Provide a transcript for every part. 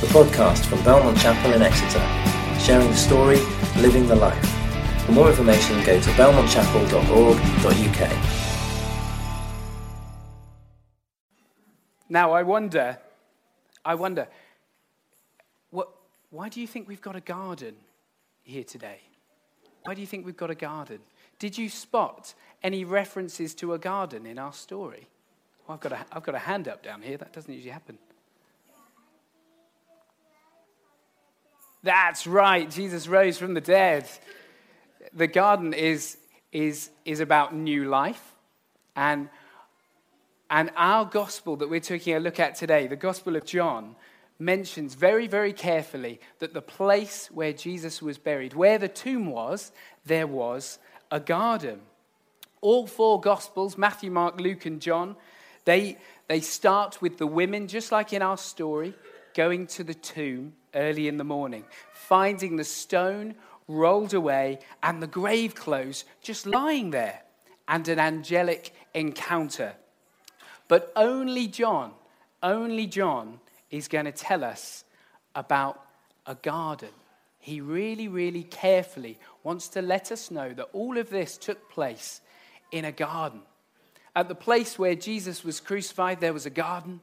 the podcast from Belmont Chapel in Exeter, sharing the story, living the life. For more information, go to belmontchapel.org.uk. Now, I wonder, I wonder, what, why do you think we've got a garden here today? Why do you think we've got a garden? Did you spot any references to a garden in our story? Well, I've got, a, I've got a hand up down here. That doesn't usually happen. That's right. Jesus rose from the dead. The garden is, is, is about new life. And, and our gospel that we're taking a look at today, the Gospel of John, mentions very, very carefully that the place where Jesus was buried, where the tomb was, there was a garden. All four Gospels, Matthew, Mark, Luke, and John, they, they start with the women, just like in our story, going to the tomb early in the morning, finding the stone rolled away and the grave clothes just lying there, and an angelic encounter. But only John, only John is going to tell us about a garden. He really, really carefully wants to let us know that all of this took place in a garden. At the place where Jesus was crucified, there was a garden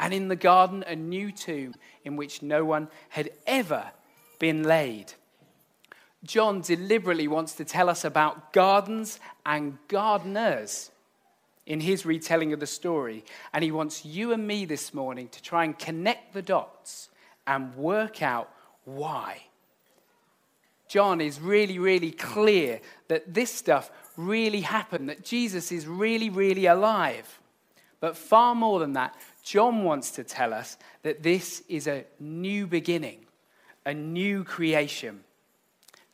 and in the garden a new tomb in which no one had ever been laid. John deliberately wants to tell us about gardens and gardeners in his retelling of the story. And he wants you and me this morning to try and connect the dots and work out why. John is really, really clear that this stuff really happened, that Jesus is really, really alive. But far more than that, John wants to tell us that this is a new beginning, a new creation.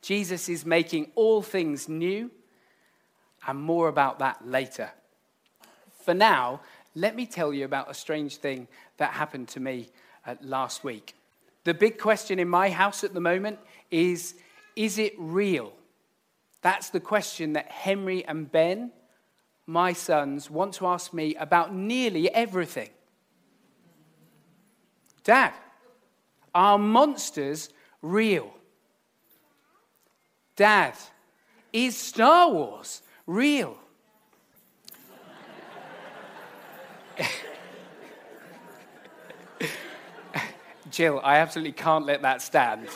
Jesus is making all things new, and more about that later. For now, let me tell you about a strange thing that happened to me uh, last week. The big question in my house at the moment is is it real? That's the question that Henry and Ben, my sons, want to ask me about nearly everything. Dad, are monsters real? Dad, is Star Wars real? Jill, I absolutely can't let that stand.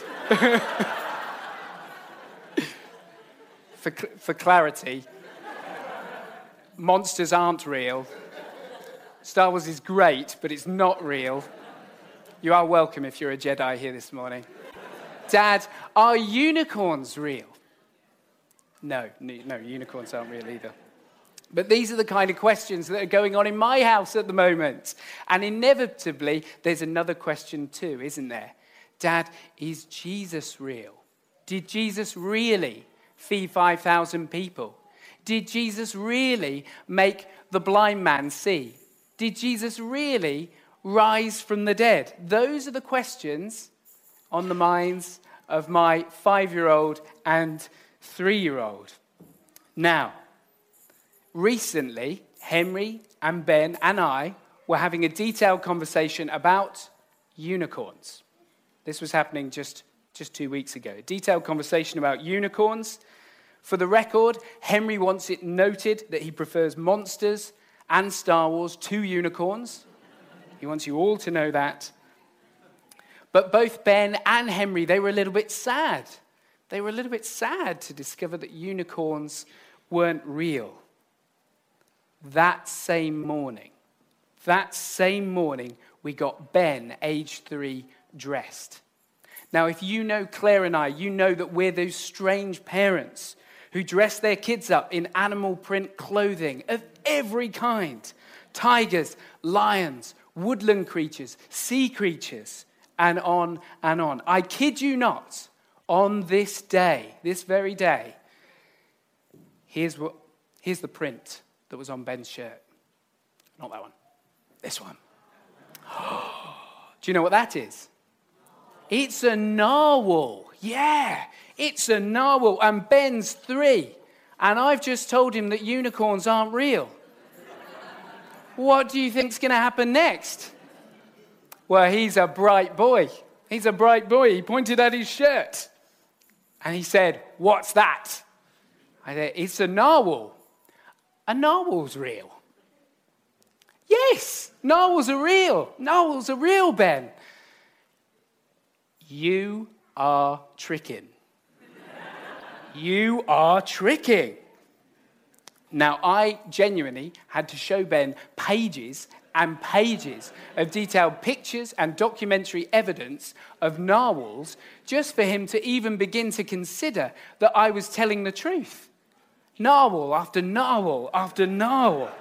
for, for clarity, monsters aren't real. Star Wars is great, but it's not real. You are welcome if you're a Jedi here this morning. Dad, are unicorns real? No, no, unicorns aren't real either. But these are the kind of questions that are going on in my house at the moment. And inevitably, there's another question too, isn't there? Dad, is Jesus real? Did Jesus really feed 5,000 people? Did Jesus really make the blind man see? Did Jesus really rise from the dead? Those are the questions on the minds of my five year old and three year old. Now, recently, Henry and Ben and I were having a detailed conversation about unicorns. This was happening just, just two weeks ago. A detailed conversation about unicorns. For the record, Henry wants it noted that he prefers monsters and Star Wars to unicorns. He wants you all to know that. But both Ben and Henry, they were a little bit sad. They were a little bit sad to discover that unicorns weren't real. That same morning, that same morning, we got Ben, age three, dressed. Now, if you know Claire and I, you know that we're those strange parents who dress their kids up in animal print clothing of every kind tigers, lions, woodland creatures, sea creatures, and on and on. I kid you not, on this day, this very day, here's, what, here's the print that was on Ben's shirt. Not that one, this one. Do you know what that is? It's a narwhal. Yeah, it's a narwhal. And Ben's three. And I've just told him that unicorns aren't real. What do you think's going to happen next? Well, he's a bright boy. He's a bright boy. He pointed at his shirt and he said, What's that? I said, It's a narwhal. A narwhal's real. Yes, narwhals are real. Narwhals are real, Ben. You are tricking. you are tricking. Now, I genuinely had to show Ben pages and pages of detailed pictures and documentary evidence of narwhals just for him to even begin to consider that I was telling the truth. Narwhal after narwhal after narwhal.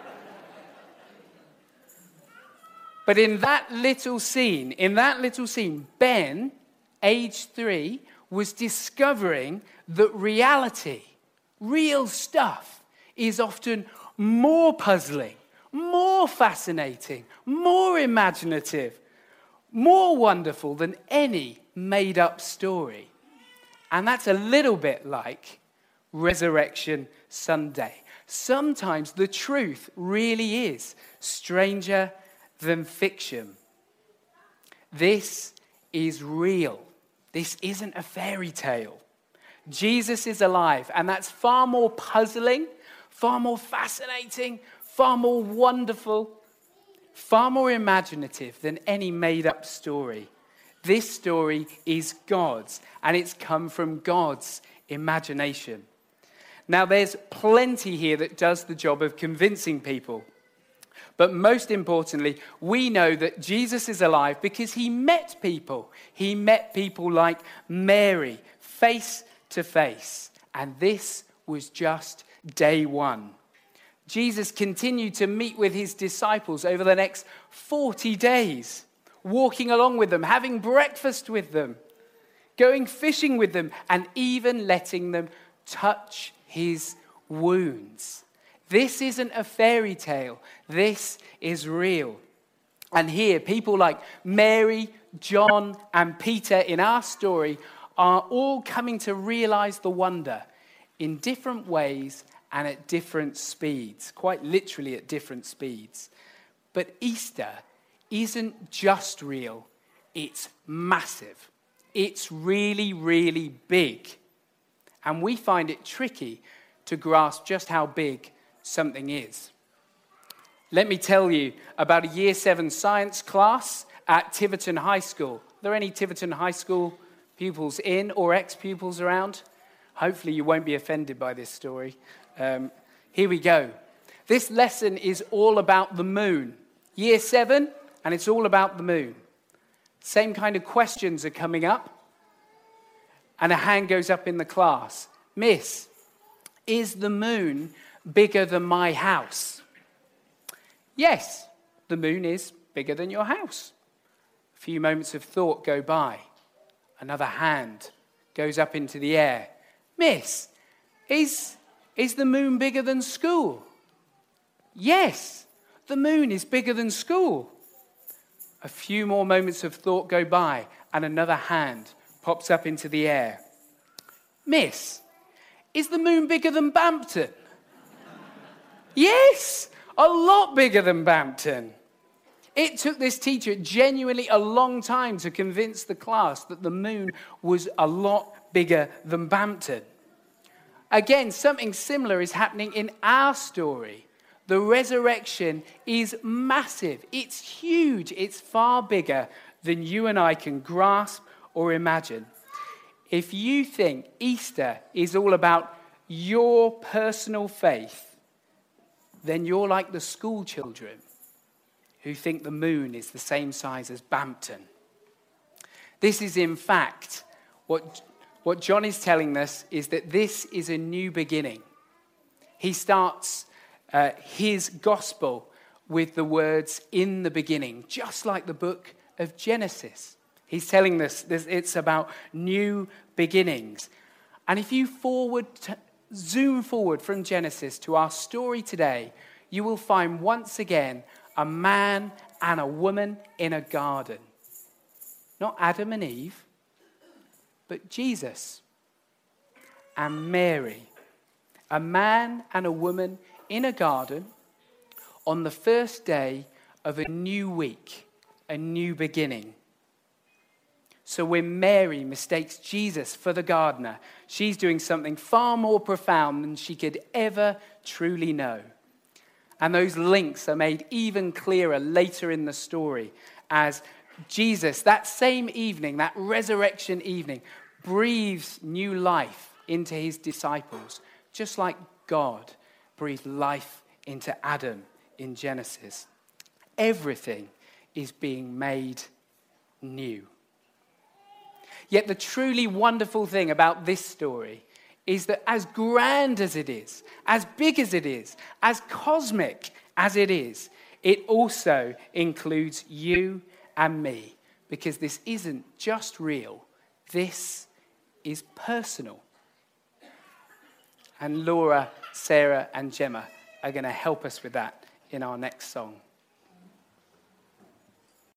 but in that little scene, in that little scene, Ben, age three, was discovering that reality, real stuff, is often more puzzling more fascinating, more imaginative, more wonderful than any made up story. And that's a little bit like Resurrection Sunday. Sometimes the truth really is stranger than fiction. This is real. This isn't a fairy tale. Jesus is alive, and that's far more puzzling, far more fascinating, far more wonderful, far more imaginative than any made up story. This story is God's, and it's come from God's imagination. Now, there's plenty here that does the job of convincing people. But most importantly, we know that Jesus is alive because he met people. He met people like Mary face to face. And this was just day one. Jesus continued to meet with his disciples over the next 40 days, walking along with them, having breakfast with them, going fishing with them, and even letting them touch his wounds. This isn't a fairy tale, this is real. And here, people like Mary, John, and Peter in our story are all coming to realize the wonder in different ways and at different speeds, quite literally at different speeds. But Easter isn't just real, it's massive. It's really, really big. And we find it tricky to grasp just how big something is. Let me tell you about a year seven science class at Tiverton High School. Are there any Tiverton High School pupils in or ex pupils around? Hopefully, you won't be offended by this story. Um, here we go. This lesson is all about the moon. Year seven, and it's all about the moon. Same kind of questions are coming up. And a hand goes up in the class Miss, is the moon bigger than my house? Yes, the moon is bigger than your house. A few moments of thought go by. Another hand goes up into the air. Miss, is is the moon bigger than school? Yes, the moon is bigger than school. A few more moments of thought go by, and another hand pops up into the air. Miss, is the moon bigger than Bampton? yes, a lot bigger than Bampton. It took this teacher genuinely a long time to convince the class that the moon was a lot bigger than Bampton. Again, something similar is happening in our story. The resurrection is massive, it's huge, it's far bigger than you and I can grasp or imagine. If you think Easter is all about your personal faith, then you're like the school children who think the moon is the same size as Bampton. This is, in fact, what what John is telling us is that this is a new beginning. He starts uh, his gospel with the words in the beginning, just like the book of Genesis. He's telling us this, it's about new beginnings. And if you forward, zoom forward from Genesis to our story today, you will find once again a man and a woman in a garden. Not Adam and Eve, but Jesus and Mary, a man and a woman in a garden on the first day of a new week, a new beginning. So when Mary mistakes Jesus for the gardener, she's doing something far more profound than she could ever truly know. And those links are made even clearer later in the story as Jesus, that same evening, that resurrection evening, breathes new life into his disciples, just like God breathed life into Adam in Genesis. Everything is being made new. Yet, the truly wonderful thing about this story is that, as grand as it is, as big as it is, as cosmic as it is, it also includes you and me, because this isn't just real, this is personal. And Laura, Sarah, and Gemma are going to help us with that in our next song.